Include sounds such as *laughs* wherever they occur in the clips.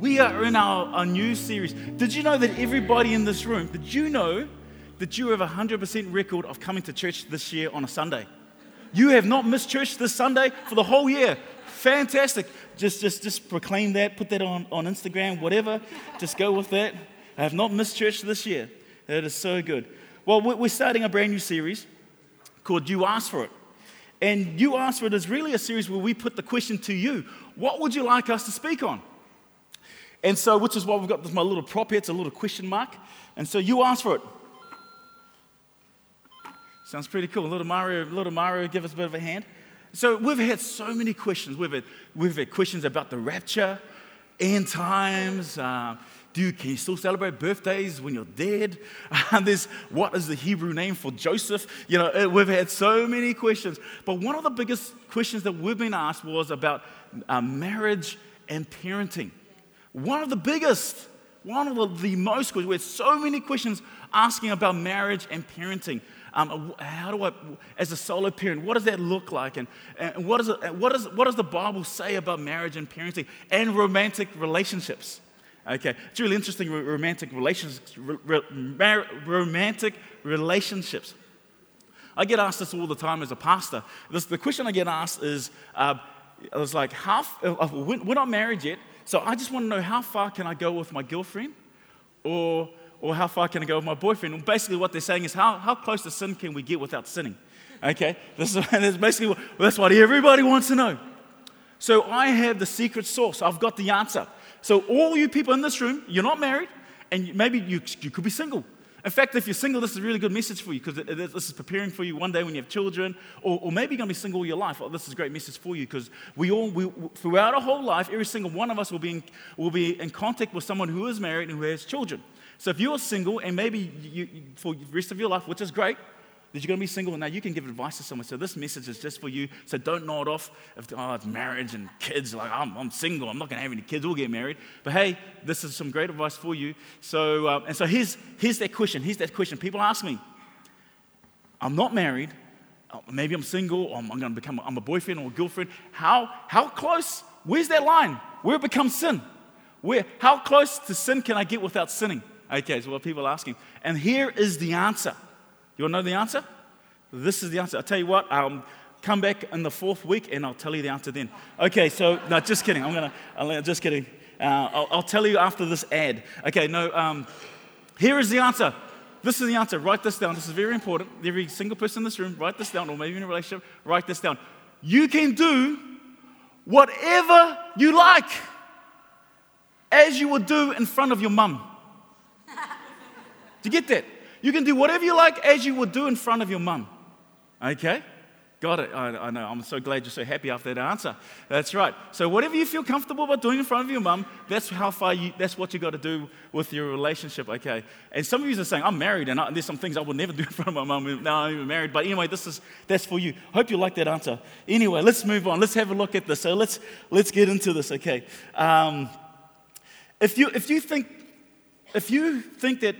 We are in our, our new series. Did you know that everybody in this room, did you know that you have a 100% record of coming to church this year on a Sunday? You have not missed church this Sunday for the whole year. Fantastic. Just, just, just proclaim that, put that on, on Instagram, whatever. Just go with that. I have not missed church this year. That is so good. Well, we're starting a brand new series called You Asked for It. And You Asked for It is really a series where we put the question to you What would you like us to speak on? And so, which is why we've got this, my little prop here, it's a little question mark. And so, you ask for it. Sounds pretty cool. Little Mario, little Mario, give us a bit of a hand. So we've had so many questions. We've had, we've had questions about the rapture, end times. Uh, do can you still celebrate birthdays when you're dead? *laughs* And there's what is the Hebrew name for Joseph? You know, uh, we've had so many questions. But one of the biggest questions that we've been asked was about uh, marriage and parenting. One of the biggest, one of the, most, we had so many questions asking about marriage and parenting. Um, how do I, as a solo parent, what does that look like? And, and what, is it, what, is, what does the Bible say about marriage and parenting and romantic relationships? Okay, it's really interesting, romantic relationships. romantic relationships. I get asked this all the time as a pastor. This, the question I get asked is, uh, was like, half, uh, we're not married yet, so I just want to know how far can I go with my girlfriend? Or or how far can I go with my boyfriend? And basically, what they're saying is, how, how close to sin can we get without sinning? Okay? This is, *laughs* basically that's what everybody wants to know. So I have the secret sauce. I've got the answer. So, all you people in this room, you're not married, and maybe you, you could be single. In fact, if you're single, this is a really good message for you because this is preparing for you one day when you have children, or, or maybe you're going to be single all your life. Oh, this is a great message for you because we all, we, throughout our whole life, every single one of us will be, in, will be in contact with someone who is married and who has children. So if you're single and maybe you, for the rest of your life, which is great, that you're going to be single now you can give advice to someone. So this message is just for you. So don't nod off if oh, it's marriage and kids. Like I'm, I'm single. I'm not going to have any kids. We'll get married. But hey, this is some great advice for you. So um, and so here's here's that question. Here's that question. People ask me. I'm not married. Uh, maybe I'm single. Or I'm, going to become. I'm a boyfriend or a girlfriend. How how close? Where's that line? Where it becomes sin? Where how close to sin can I get without sinning? Okay, so what people are asking. And here is the answer. You want to know the answer? This is the answer. I'll tell you what, um, come back in the fourth week and I'll tell you the answer then. Okay, so, no, just kidding. I'm going to, just kidding. Uh, I'll, I'll, tell you after this ad. Okay, no, um, here is the answer. This is the answer. Write this down. This is very important. Every single person in this room, write this down, or maybe in a relationship, write this down. You can do whatever you like as you would do in front of your mum. *laughs* Do you get that? You can do whatever you like as you would do in front of your mum. Okay? Got it. I, I, know. I'm so glad you're so happy after that answer. That's right. So whatever you feel comfortable about doing in front of your mum, that's how far you. That's what you got to do with your relationship. Okay. And some of you are saying, "I'm married, and, I, there's some things I would never do in front of my mum. Now I'm even married." But anyway, this is that's for you. Hope you like that answer. Anyway, let's move on. Let's have a look at this. So let's let's get into this. Okay. Um, if you if you think if you think that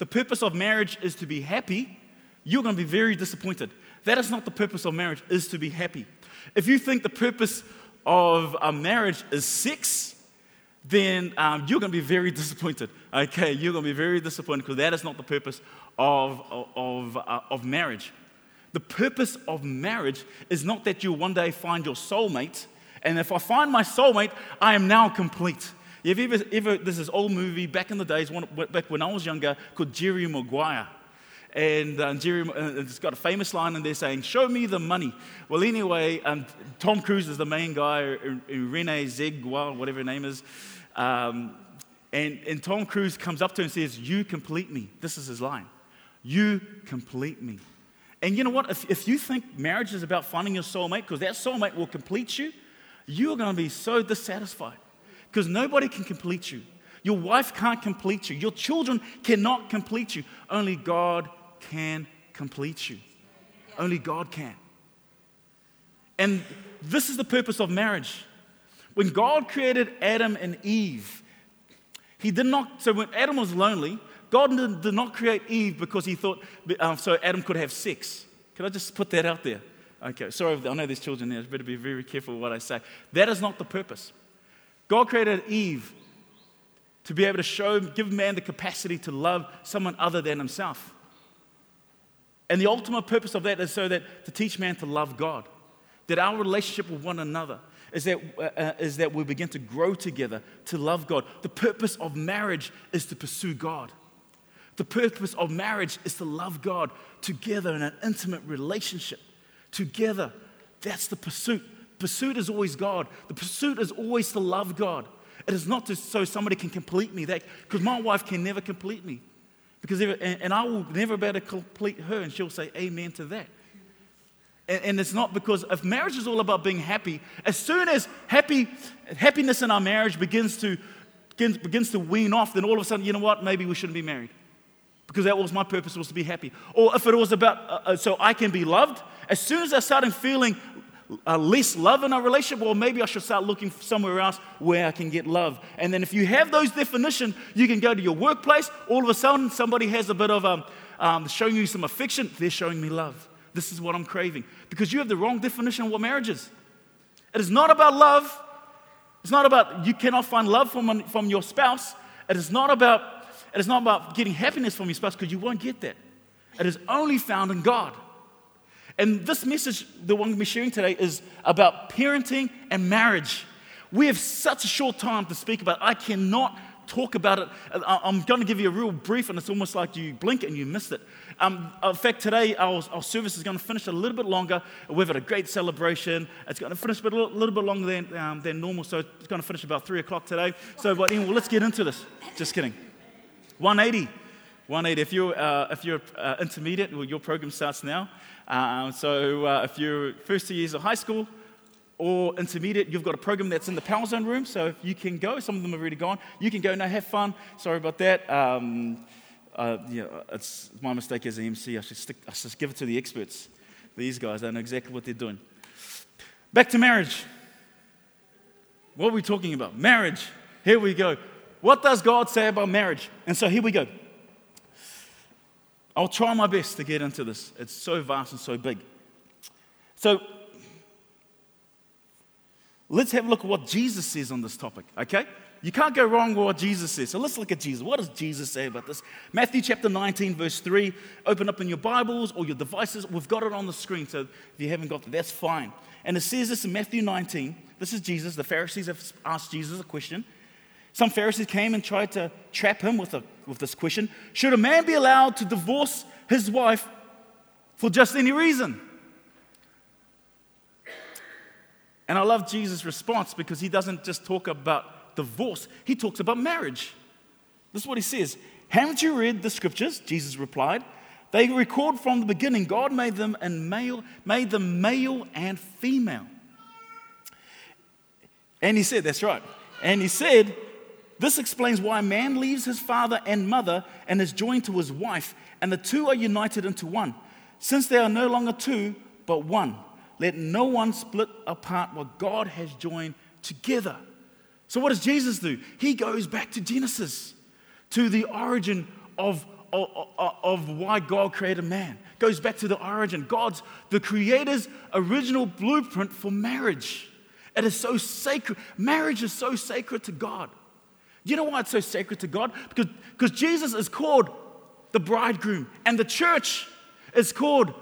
the purpose of marriage is to be happy, you're going to be very disappointed. That is not the purpose of marriage, is to be happy. If you think the purpose of a marriage is sex, then um, you're going to be very disappointed. Okay, you're going to be very disappointed because that is not the purpose of, of, uh, of marriage. The purpose of marriage is not that you one day find your soulmate, and if I find my soulmate, I am now complete. You ever, ever there's this old movie back in the days, one, back when I was younger, called Jerry Maguire. And uh, Jerry, uh, it's got a famous line in there saying, Show me the money. Well, anyway, um, Tom Cruise is the main guy, Renee Zellweger, whatever her name is. Um, and, and Tom Cruise comes up to him and says, You complete me. This is his line. You complete me. And you know what? If, if you think marriage is about finding your soulmate, because that soulmate will complete you, you're going to be so dissatisfied because nobody can complete you. Your wife can't complete you. Your children cannot complete you. Only God can complete you. Only God can. And this is the purpose of marriage. When God created Adam and Eve, He did not, so when Adam was lonely, God did not create Eve because He thought um, so Adam could have sex. Can I just put that out there? Okay, sorry, I know there's children there. I better be very careful what I say. That is not the purpose. God created Eve to be able to show, give man the capacity to love someone other than himself. And the ultimate purpose of that is so that to teach man to love God, that our relationship with one another is that, uh, uh is that we begin to grow together to love God. The purpose of marriage is to pursue God. The purpose of marriage is to love God together in an intimate relationship. Together. That's the pursuit. Pursuit is always God. The pursuit is always to love God. It is not just so somebody can complete me. Because my wife can never complete me. Because and, and I will never be able to complete her, and she'll say amen to that. And, and it's not because if marriage is all about being happy, as soon as happy, happiness in our marriage begins to, begins, begins to wean off, then all of a sudden, you know what? Maybe we shouldn't be married because that was my purpose was to be happy or if it was about uh, uh, so i can be loved as soon as i started feeling uh, less love in our relationship well maybe i should start looking somewhere else where i can get love. And then if you have those definitions you can go to your workplace. All of a sudden somebody has a bit of um, um, showing you some affection. They're showing me love. This is what i'm craving. Because you have the wrong definition of what marriage is. It is not about love. It's not about you cannot find love from, from your spouse. It is not about it is not about getting happiness from your spouse because you won't get that. It is only found in God. And this message, the one we're sharing today, is about parenting and marriage. We have such a short time to speak about. I cannot talk about it. I'm going to give you a real brief, and it's almost like you blink and you missed it. Um, in fact, today our, our, service is going to finish a little bit longer. We've had a great celebration. It's going to finish a little, little bit longer than, um, than normal, so it's going to finish about 3 o'clock today. So, but anyway, let's get into this. Just kidding. 180. 180. If you're, uh, if you're uh, intermediate, well, your program starts now. Uh, so uh, if you're first two years of high school or intermediate, you've got a program that's in the Power Zone room. So you can go, some of them have already gone. You can go now, have fun. Sorry about that. Um, uh, yeah, it's my mistake as an MC. I should, stick, I should give it to the experts. These guys, they know exactly what they're doing. Back to marriage. What are we talking about? Marriage. Here we go. What does God say about marriage? And so here we go. I'll try my best to get into this. It's so vast and so big. So let's have a look at what Jesus says on this topic, okay? You can't go wrong with what Jesus says. So let's look at Jesus. What does Jesus say about this? Matthew chapter 19, verse 3. Open up in your Bibles or your devices. We've got it on the screen, so if you haven't got it, that's fine. And it says this in Matthew 19. This is Jesus. The Pharisees have asked Jesus a question. Some Pharisees came and tried to trap him with, a, with this question Should a man be allowed to divorce his wife for just any reason? And I love Jesus' response because he doesn't just talk about divorce, he talks about marriage. This is what he says Haven't you read the scriptures? Jesus replied. They record from the beginning God made them and male, made them male and female. And he said, That's right. And he said, this explains why a man leaves his father and mother and is joined to his wife, and the two are united into one. Since they are no longer two, but one, let no one split apart what God has joined together. So, what does Jesus do? He goes back to Genesis, to the origin of, of, of why God created man. Goes back to the origin, God's, the Creator's original blueprint for marriage. It is so sacred. Marriage is so sacred to God. Do you know why it's so sacred to God? Because, because Jesus is called the bridegroom, and the church is called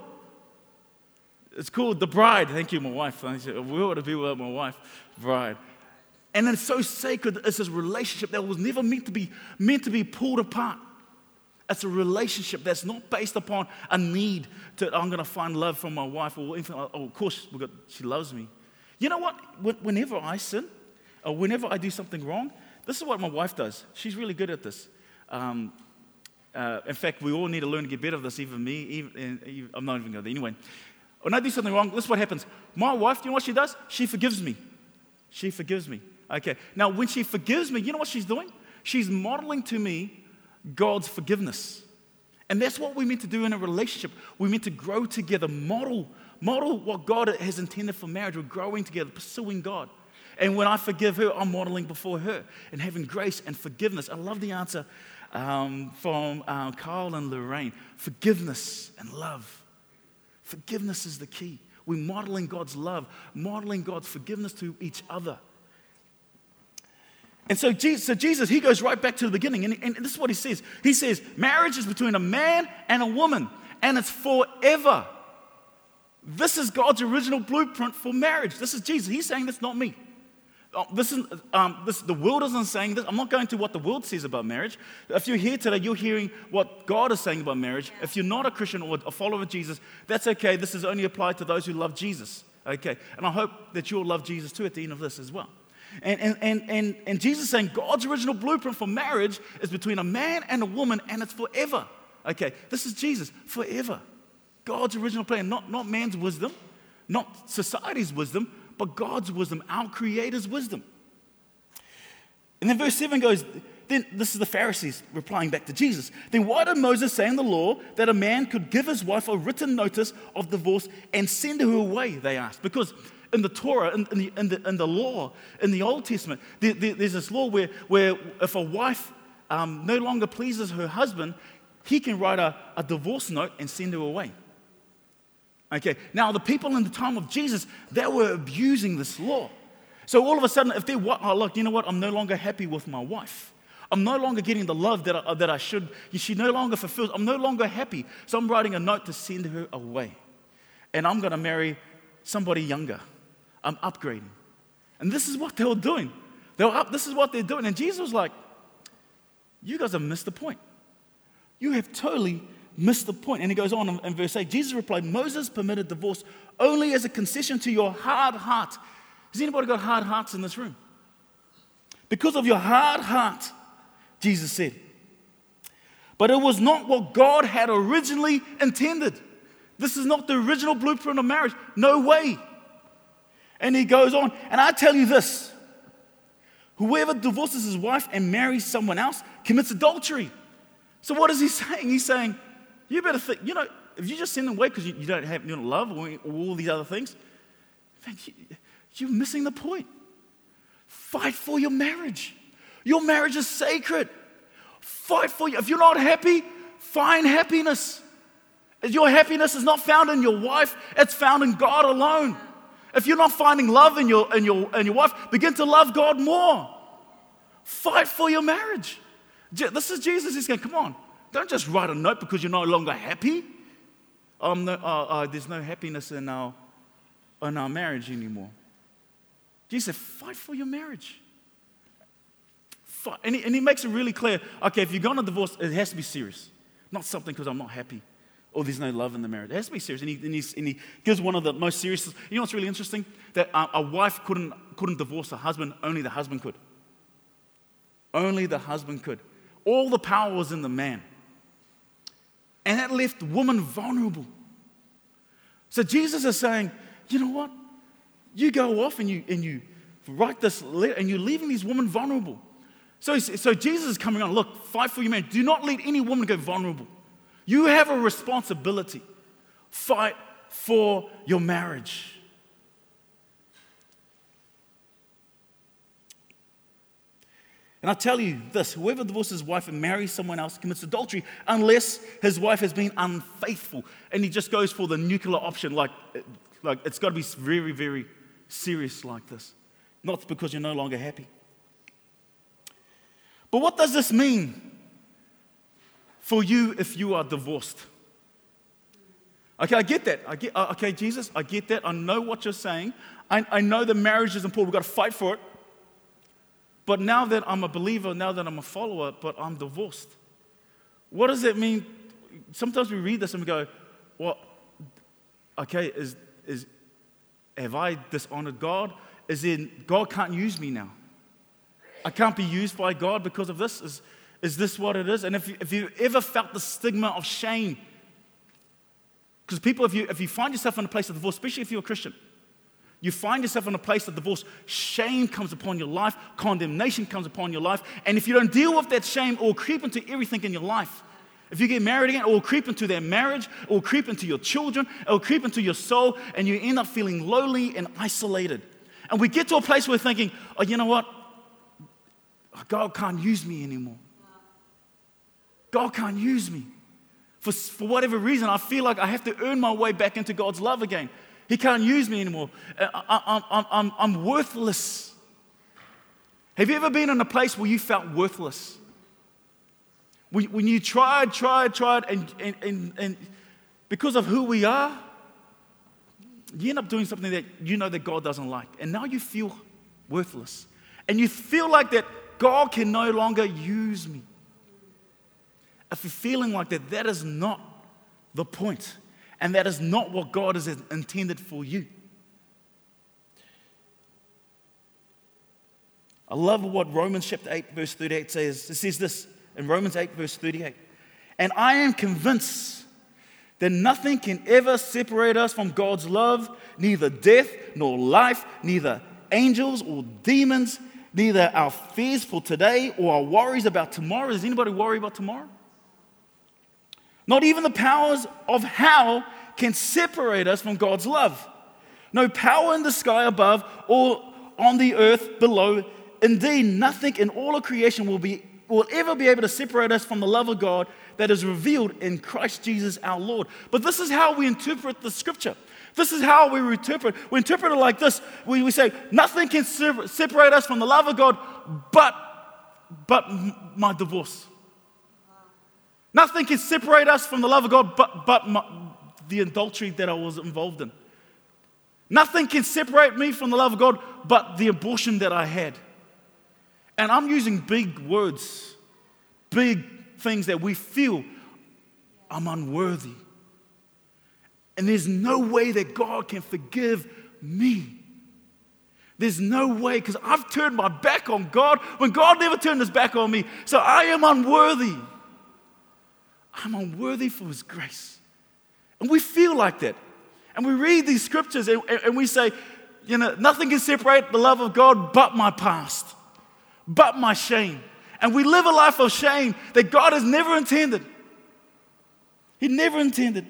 it's called the bride. Thank you, my wife. We ought to be with my wife, bride. And it's so sacred. It's this relationship that was never meant to be meant to be pulled apart. It's a relationship that's not based upon a need to I'm going to find love from my wife or anything. Oh, of course, got, she loves me. You know what? Whenever I sin, or whenever I do something wrong, this is what my wife does. She's really good at this. Um, uh, in fact, we all need to learn to get better at this, even me. Even, even, I'm not even going to. Anyway, when I do something wrong, this is what happens. My wife, you know what she does? She forgives me. She forgives me. Okay. Now, when she forgives me, you know what she's doing? She's modeling to me God's forgiveness. And that's what we meant to do in a relationship. We meant to grow together, model, model what God has intended for marriage. We're growing together, pursuing God. And when I forgive her, I'm modeling before her and having grace and forgiveness. I love the answer um, from uh, Carl and Lorraine forgiveness and love. Forgiveness is the key. We're modeling God's love, modeling God's forgiveness to each other. And so Jesus, so Jesus, he goes right back to the beginning, and, and this is what he says. He says, marriage is between a man and a woman, and it's forever. This is God's original blueprint for marriage. This is Jesus. He's saying this, not me. Oh, this is, um, this, the world isn't saying this. I'm not going to what the world says about marriage. If you're here today, you're hearing what God is saying about marriage. If you're not a Christian or a follower of Jesus, that's okay. This is only applied to those who love Jesus. Okay. And I hope that you'll love Jesus too at the end of this as well. And, and, and, and, and Jesus saying God's original blueprint for marriage is between a man and a woman, and it's forever. Okay, this is Jesus, forever. God's original plan, not, not man's wisdom, not society's wisdom, but God's wisdom, our Creator's wisdom. And then verse 7 goes, then this is the Pharisees replying back to Jesus. Then why did Moses say in the law that a man could give his wife a written notice of divorce and send her away? They asked. Because in the Torah, in, in, the, in, the, in the, law, in the Old Testament, there, there, there's this law where, where if a wife um, no longer pleases her husband, he can write a, a divorce note and send her away. Okay, now the people in the time of Jesus, they were abusing this law. So all of a sudden, if they what, oh, look, you know what, I'm no longer happy with my wife. I'm no longer getting the love that I, that I should. She no longer fulfills. I'm no longer happy. So I'm writing a note to send her away. And I'm going to marry somebody younger. I'm upgrading. And this is what they were doing. They were up, this is what they're doing. And Jesus was like, You guys have missed the point. You have totally missed the point. And he goes on in verse 8 Jesus replied, Moses permitted divorce only as a concession to your hard heart. Has anybody got hard hearts in this room? Because of your hard heart, Jesus said. But it was not what God had originally intended. This is not the original blueprint of marriage. No way. And he goes on, and I tell you this whoever divorces his wife and marries someone else commits adultery. So, what is he saying? He's saying, you better think, you know, if you just send them away because you, you, don't have you don't love or, all these other things, man, you, you're missing the point. Fight for your marriage. Your marriage is sacred. Fight for you. If you're not happy, find happiness. Your happiness is not found in your wife, it's found in God alone. If you're not finding love in your, in your, in your wife, begin to love God more. Fight for your marriage. This is Jesus. He's going, come on, don't just write a note because you're no longer happy. No, uh, uh, there's no happiness in our, in our marriage anymore. Jesus said, fight for your marriage. Fight. And, he, and he makes it really clear okay, if you're going to divorce, it has to be serious, not something because I'm not happy or there's no love in the marriage. It has to be serious. And he, and, and he gives one of the most serious. You know what's really interesting? That a, wife couldn't, couldn't divorce a husband, only the husband could. Only the husband could. All the power was in the man. And that left woman vulnerable. So Jesus is saying, you know what? You go off and you, and you write this letter and you're leaving these women vulnerable. So, so Jesus is coming on, look, fight for your man. Do not let any woman go vulnerable. You have a responsibility. Fight for your marriage. And I tell you this whoever divorces his wife and marries someone else commits adultery unless his wife has been unfaithful. And he just goes for the nuclear option, like, like it's got to be very, very serious like this. Not because you're no longer happy. But what does this mean for you if you are divorced. Okay, I get that. I get, uh, okay, Jesus, I get that. I know what you're saying. I, I know the marriage is important. We've got to fight for it. But now that I'm a believer, now that I'm a follower, but I'm divorced, what does it mean? Sometimes we read this and we go, well, okay, is, is, have I dishonored God? Is in God can't use me now? I can't be used by God because of this? Is, is this what it is? And if, you, if you ever felt the stigma of shame, because people, if you, if you find yourself in a place of divorce, especially if you're a Christian, you find yourself in a place of divorce, shame comes upon your life, condemnation comes upon your life. And if you don't deal with that shame, it will creep into everything in your life. If you get married again, it will creep into their marriage, it will creep into your children, it will creep into your soul, and you end up feeling lonely and isolated. And we get to a place where we're thinking, oh, you know what? God can't use me anymore. God can't use me. For, for whatever reason, I feel like I have to earn my way back into God's love again. He can't use me anymore. Uh, I, I, I'm, I'm, I'm worthless. Have you ever been in a place where you felt worthless? When, when you tried, tried, tried, and, and, and, and because of who we are, you end up doing something that you know that God doesn't like. And now you feel worthless. And you feel like that God can no longer use me. If you're feeling like that, that is not the point, And that is not what God has intended for you. I love what Romans chapter 8, verse 38 says. It says this in Romans 8, verse 38. And I am convinced that nothing can ever separate us from God's love, neither death nor life, neither angels or demons, neither our fears for today or our worries about tomorrow. Does anybody worry about tomorrow? Not even the powers of hell can separate us from God's love. No power in the sky above or on the earth below. Indeed, nothing in all of creation will, be, will ever be able to separate us from the love of God that is revealed in Christ Jesus our Lord. But this is how we interpret the scripture. This is how we interpret. We interpret it like this. We, we say, nothing can separate us from the love of God but, but my divorce. Nothing can separate us from the love of God but, but my, the adultery that I was involved in. Nothing can separate me from the love of God but the abortion that I had. And I'm using big words, big things that we feel I'm unworthy. And there's no way that God can forgive me. There's no way because I've turned my back on God when God never turned his back on me. So I am unworthy. I'm unworthy for his grace. And we feel like that. And we read these scriptures and, and we say, you know, nothing can separate the love of God but my past, but my shame. And we live a life of shame that God has never intended. He never intended.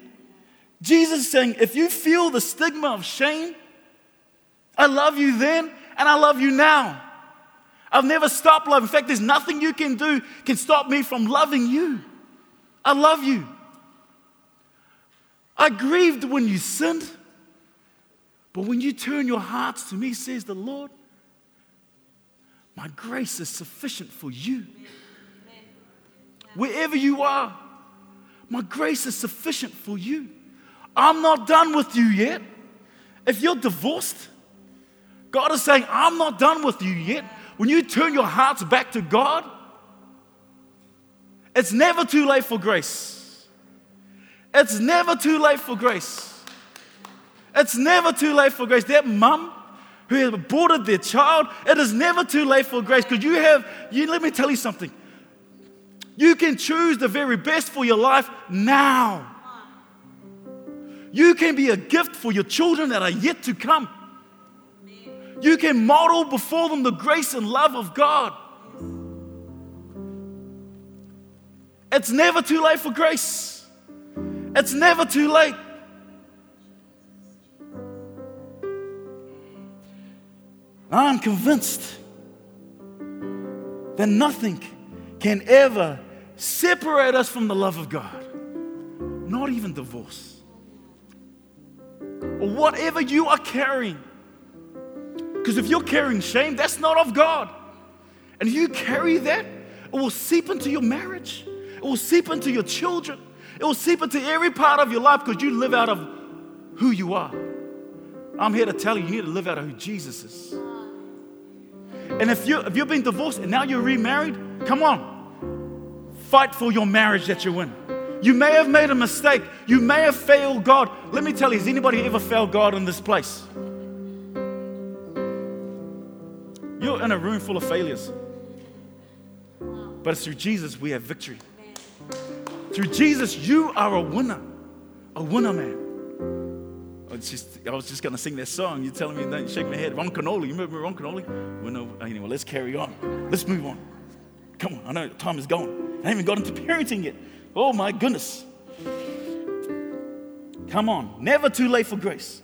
Jesus is saying, if you feel the stigma of shame, I love you then and I love you now. I've never stopped loving. In fact, there's nothing you can do can stop me from loving you. I love you. I grieved when you sinned, but when you turn your hearts to me, says the Lord, my grace is sufficient for you. Wherever you are, my grace is sufficient for you. I'm not done with you yet. If you're divorced, God is saying, I'm not done with you yet. When you turn your hearts back to God, it's never too late for grace. It's never too late for grace. It's never too late for grace. That mum who has aborted their child, it is never too late for grace because you have, you, let me tell you something. You can choose the very best for your life now. You can be a gift for your children that are yet to come. You can model before them the grace and love of God. It's never too late for grace. It's never too late. I'm convinced that nothing can ever separate us from the love of God, not even divorce or whatever you are carrying. Because if you're carrying shame, that's not of God. And if you carry that, it will seep into your marriage, it will seep into your children, it will seep into every part of your life because you live out of who you are. I'm here to tell you, you need to live out of who Jesus is. And if, you, if you've been divorced and now you're remarried, come on, fight for your marriage that you're in. You may have made a mistake. You may have failed God. Let me tell you, has anybody ever failed God in this place? You're in a room full of failures. But it's through Jesus we have victory. Through Jesus, you are a winner. A winner, man. I was just, I was just going to sing that song. You're telling me, don't shake my head. Ron Kenoly. You remember Ron Kenoly? Well, no, anyway, let's carry on. Let's move on. Come on, I know time is gone. I haven't even got into parenting yet. Oh my goodness. Come on, never too late for grace.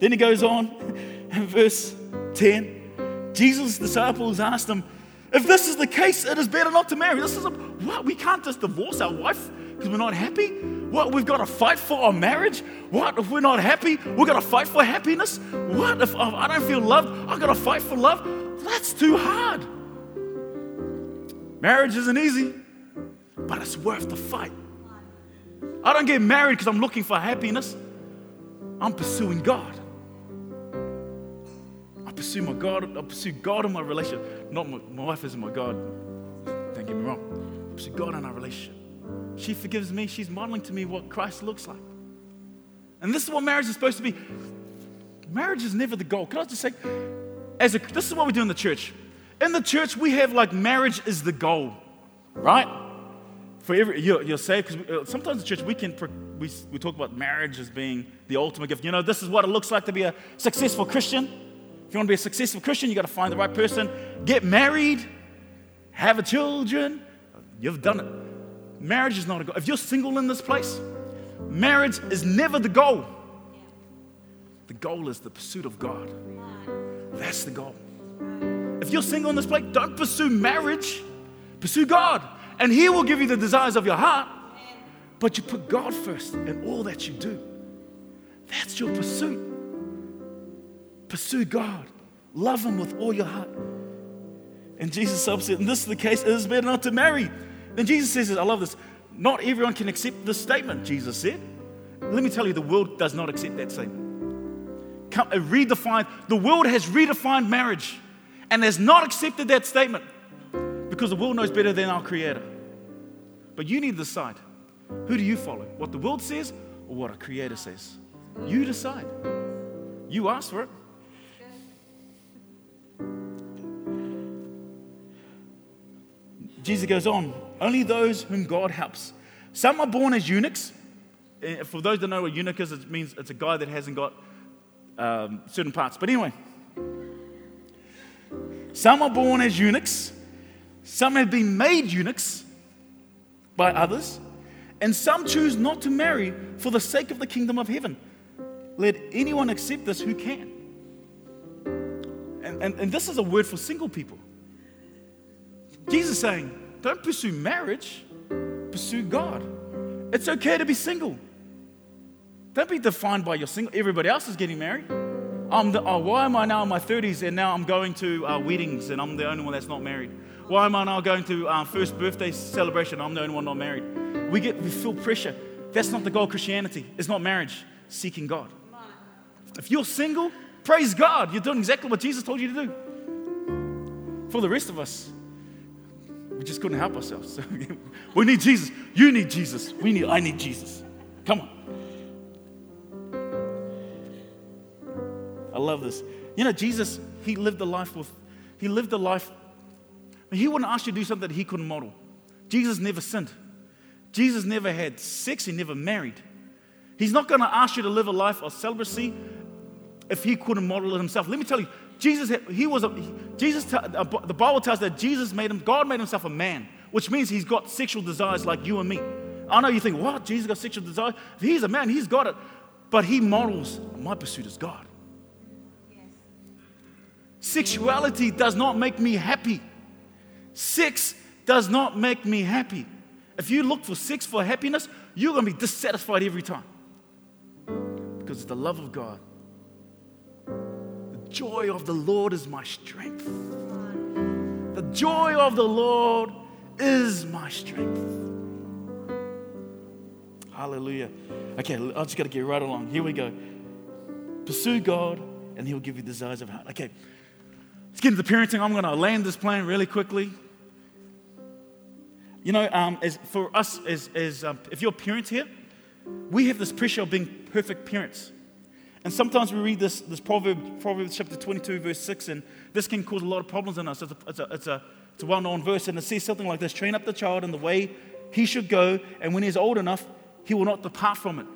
Then he goes on *laughs* verse 10. Jesus' disciples asked him, If this is the case, it is better not to marry. This is a, what? We can't just divorce our wife because we're not happy? What? We've got to fight for our marriage? What? If we're not happy, we've got to fight for happiness? What? If oh, I don't feel loved, I've got to fight for love? That's too hard. Marriage isn't easy, but it's worth the fight. I don't get married because I'm looking for happiness. I'm pursuing God. Pursue my God. I pursue God in my relationship. Not my, my wife isn't my God. Don't get me wrong. I pursue God in our relationship. She forgives me. She's modeling to me what Christ looks like. And this is what marriage is supposed to be. Marriage is never the goal. Can I just say, as a, this is what we do in the church. In the church, we have like marriage is the goal, right? For every you're, you're saved because uh, sometimes in church we can we, we talk about marriage as being the ultimate gift. You know, this is what it looks like to be a successful Christian. You want to be a successful Christian, you got to find the right person, get married, have a children. You've done it. Marriage is not a goal. If you're single in this place, marriage is never the goal. The goal is the pursuit of God. That's the goal. If you're single in this place, don't pursue marriage, pursue God. And He will give you the desires of your heart. But you put God first in all that you do. That's your pursuit. Pursue God. Love Him with all your heart. And Jesus said, and this is the case, it is better not to marry. Then Jesus says, I love this. Not everyone can accept this statement, Jesus said. Let me tell you, the world does not accept that statement. Come, uh, redefined, the world has redefined marriage and has not accepted that statement because the world knows better than our Creator. But you need to decide who do you follow? What the world says or what our Creator says? You decide. You ask for it. Jesus goes on, only those whom God helps. Some are born as eunuchs. Eh, for those that know what eunuch is, it means it's a guy that hasn't got um, certain parts. But anyway, some are born as eunuchs, some have been made eunuchs by others, and some choose not to marry for the sake of the kingdom of heaven. Let anyone accept this who can. And, and, and this is a word for single people. Jesus saying, don't pursue marriage, pursue God. It's okay to be single. Don't be defined by your single. Everybody else is getting married. I'm the, oh, why am I now in my 30s and now I'm going to uh, weddings and I'm the only one that's not married? Why am I now going to uh, first birthday celebration? I'm the only one not married. We get we feel pressure. That's not the goal of Christianity. It's not marriage. Seeking God. If you're single, praise God. You're doing exactly what Jesus told you to do. For the rest of us, we just couldn't help ourselves. *laughs* we need Jesus. You need Jesus. We need. I need Jesus. Come on. I love this. You know, Jesus, he lived a life with, he lived a life, he wouldn't ask you to do something that he couldn't model. Jesus never sinned. Jesus never had sex, he never married. He's not going to ask you to live a life of celibacy if he couldn't model it himself. Let me tell you, Jesus, he was a, Jesus, the Bible tells that Jesus made him, God made himself a man, which means he's got sexual desires like you and me. I know you think, what? Jesus got sexual desires? He's a man, he's got it. But he models, my pursuit is God. Sexuality does not make me happy. Sex does not make me happy. If you look for sex for happiness, you're going to be dissatisfied every time. Because it's the love of God. Joy of the Lord is my strength. The joy of the Lord is my strength. Hallelujah. Okay, I just got to get right along. Here we go. Pursue God, and He'll give you desires of heart. Okay. Let's get into parenting. I'm going to land this plane really quickly. You know, um, as for us, as, as um, if you're a parent here, we have this pressure of being perfect parents. And sometimes we read this, this proverb, Proverbs chapter 22, verse 6, and this can cause a lot of problems in us. It's a, it's a, it's a, it's a well known verse, and it says something like this Train up the child in the way he should go, and when he's old enough, he will not depart from it.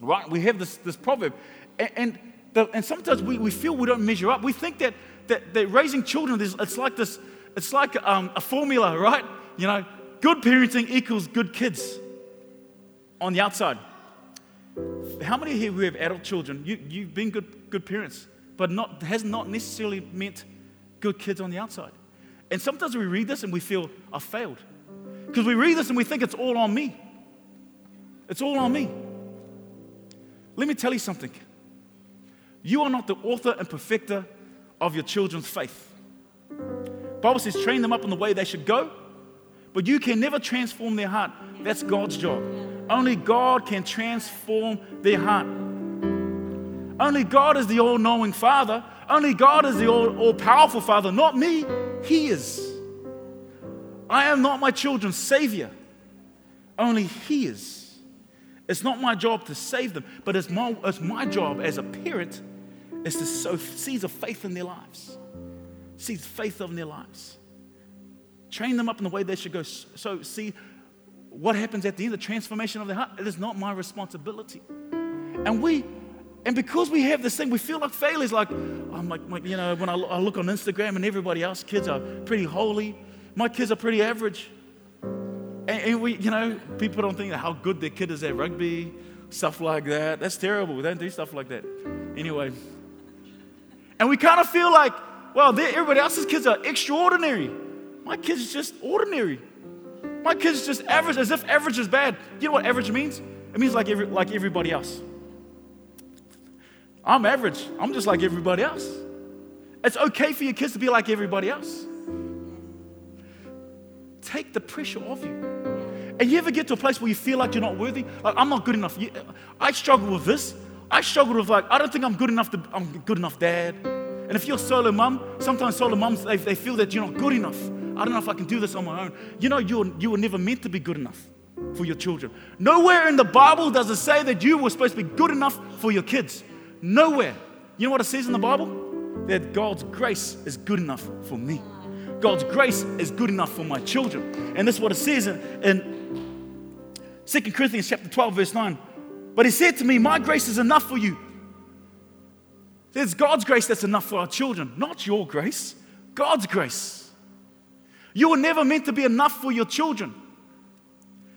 Right? We have this, this proverb. And, and, the, and sometimes we, we feel we don't measure up. We think that that, that raising children, is, it's like this, it's like um, a formula, right? You know, good parenting equals good kids on the outside. How many here who have adult children, you, you've been good, good parents, but not, has not necessarily meant good kids on the outside. And sometimes we read this and we feel, I failed. Because we read this and we think it's all on me. It's all on me. Let me tell you something. You are not the author and perfecter of your children's faith. Bible says, train them up in the way they should go, but you can never transform their heart. That's God's job. Only God can transform their heart. Only God is the all knowing Father. Only God is the all powerful Father, not me. He is. I am not my children's Savior. Only He is. It's not my job to save them, but it's my, it's my job as a parent is to sow seeds of faith in their lives. Seeds faith in their lives. Train them up in the way they should go. So, see what happens at the end, the transformation of the heart. It is not my responsibility. And we and because we have this thing, we feel like failures. Like, I'm like, like you know, when I, I look on Instagram and everybody else, kids are pretty holy. My kids are pretty average. And, and, we, you know, people don't think how good their kid is at rugby, stuff like that. That's terrible. We don't do stuff like that. Anyway. And we kind of feel like, well, everybody else's kids are extraordinary. My kids is just ordinary. My kids just average, as if average is bad. You know what average means? It means like, every, like everybody else. I'm average. I'm just like everybody else. It's okay for your kids to be like everybody else. Take the pressure off you. And you ever get to a place where you feel like you're not worthy? Like, I'm not good enough. I struggle with this. I struggle with, like, I don't think I'm good enough to, I'm good enough dad. And if you're a solo mom, sometimes solo moms, they, they feel that you're not good enough. I don't know if I can do this on my own. You know, you were, you were never meant to be good enough for your children. Nowhere in the Bible does it say that you were supposed to be good enough for your kids. Nowhere. You know what it says in the Bible? That God's grace is good enough for me. God's grace is good enough for my children. And this is what it says in, in 2 Corinthians chapter 12, verse 9. But he said to me, My grace is enough for you. There's God's grace that's enough for our children, not your grace. God's grace. You were never meant to be enough for your children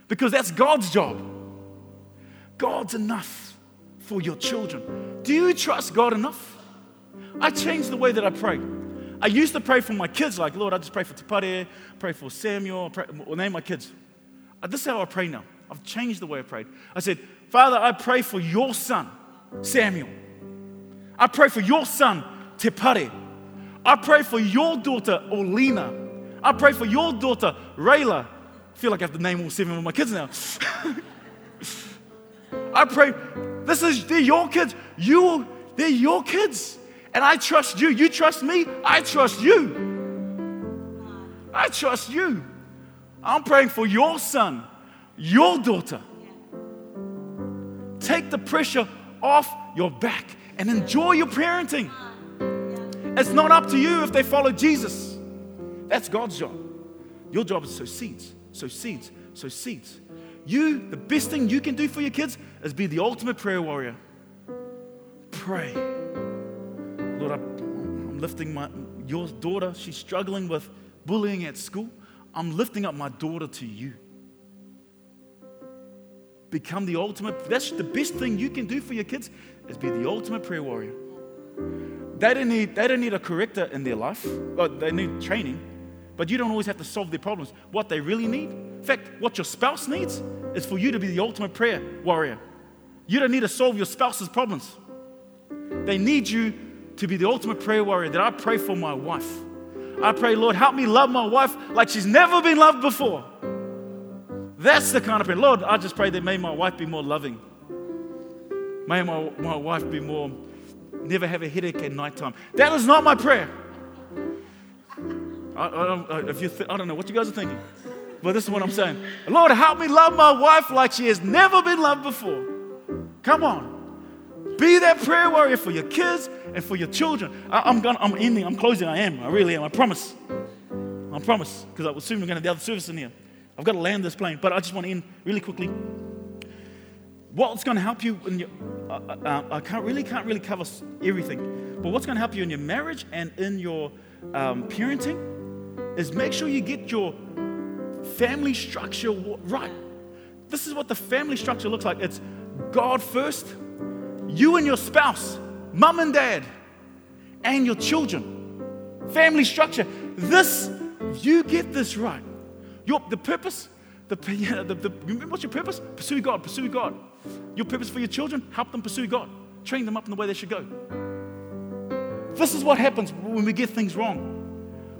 because that's God's job. God's enough for your children. Do you trust God enough? I changed the way that I pray. I used to pray for my kids, like, Lord, I just pray for Tipare, pray for Samuel, pray, or name my kids. Uh, this is how I pray now. I've changed the way I prayed. I said, Father, I pray for your son, Samuel. I pray for your son, Tepare. I pray for your daughter, Olina. I pray for your daughter, Rayla. I feel like I have to name all seven of my kids now. *laughs* I pray, this is, they're your kids. You, they're your kids. And I trust you. You trust me. I trust you. I trust you. I'm praying for your son, your daughter. Take the pressure off your back and enjoy your parenting. It's not up to you if they follow Jesus. That's God's job. Your job is sow seeds, sow seeds, sow seeds. You, the best thing you can do for your kids is be the ultimate prayer warrior. Pray. Lord, I'm lifting my your daughter. She's struggling with bullying at school. I'm lifting up my daughter to you. Become the ultimate. That's the best thing you can do for your kids is be the ultimate prayer warrior. They don't need, they don't need a corrector in their life. Well, they need training, but you don't always have to solve their problems. What they really need, in fact, what your spouse needs, is for you to be the ultimate prayer warrior. You don't need to solve your spouse's problems. They need you to be the ultimate prayer warrior that I pray for my wife. I pray, Lord, help me love my wife like she's never been loved before. That's the kind of prayer. Lord, I just pray that may my wife be more loving. May my, my wife be more, never have a headache at nighttime. That is not my prayer. I, I, don't, if you th- I don't know what you guys are thinking, but this is what I'm saying. Lord, help me love my wife like she has never been loved before. Come on. Be that prayer warrior for your kids and for your children. I, am gonna, I'm ending, I'm closing, I am. I really am. I promise. I promise. Because I was soon we're going to have the other service in here. I've got to land this plane, but I just want to end really quickly. What's going to help you in your, uh, uh, I can't really can't really cover everything, but what's going to help you in your marriage and in your um, parenting is make sure you get your family structure right. This is what the family structure looks like. It's God first, you and your spouse, mom and dad, and your children. Family structure. This, you get this right. Your, the purpose, the, *laughs* the, the, what's your purpose? Pursue God, pursue God. Your purpose for your children, help them pursue God. Train them up in the way they should go. This is what happens when we get things wrong.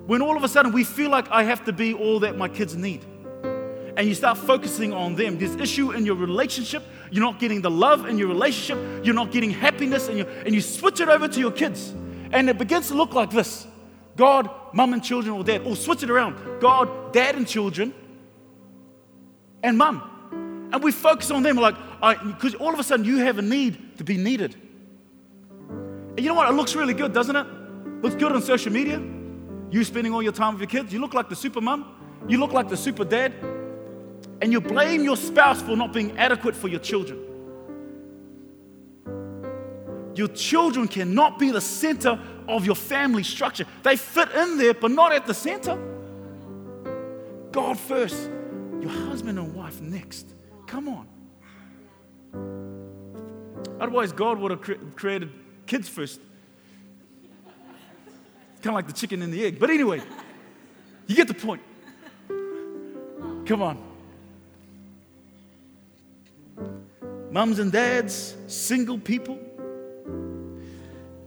When all of a sudden we feel like I have to be all that my kids need. And you start focusing on them. There's issue in your relationship. You're not getting the love in your relationship. You're not getting happiness, and you, and you switch it over to your kids. And it begins to look like this God, mum and children, or dad. Or switch it around God, dad and children, and mum. And we focus on them like, because all of a sudden you have a need to be needed. And you know what? It looks really good, doesn't it? Looks good on social media. You spending all your time with your kids. You look like the super mum. You look like the super dad. And you blame your spouse for not being adequate for your children. Your children cannot be the center of your family structure. They fit in there, but not at the center. God first, your husband and wife next. Come on. Otherwise, God would have cre- created kids first. Kind of like the chicken and the egg. But anyway, you get the point. Come on. Mums and dads, single people.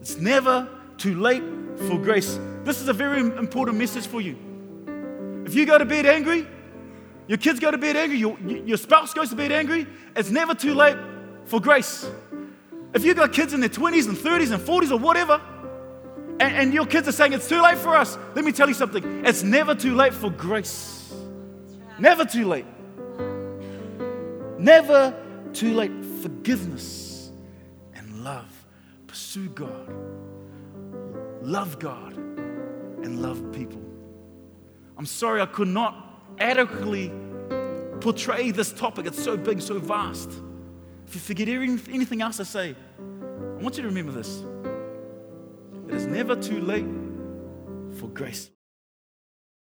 It's never too late for grace. This is a very important message for you. If you go to bed angry, your kids go to bed angry, your, your spouse goes to bed angry, it's never too late for grace. If you've got kids in their 20s and 30s and 40s or whatever, and, and your kids are saying it's too late for us, let me tell you something. It's never too late for grace. Never too late. Never too late. Forgiveness and love. Pursue God. Love God and love people. I'm sorry I could not adequately portray this topic. It's so big, so vast. If you forget anything else I say, I want you to remember this. It is never too late for grace.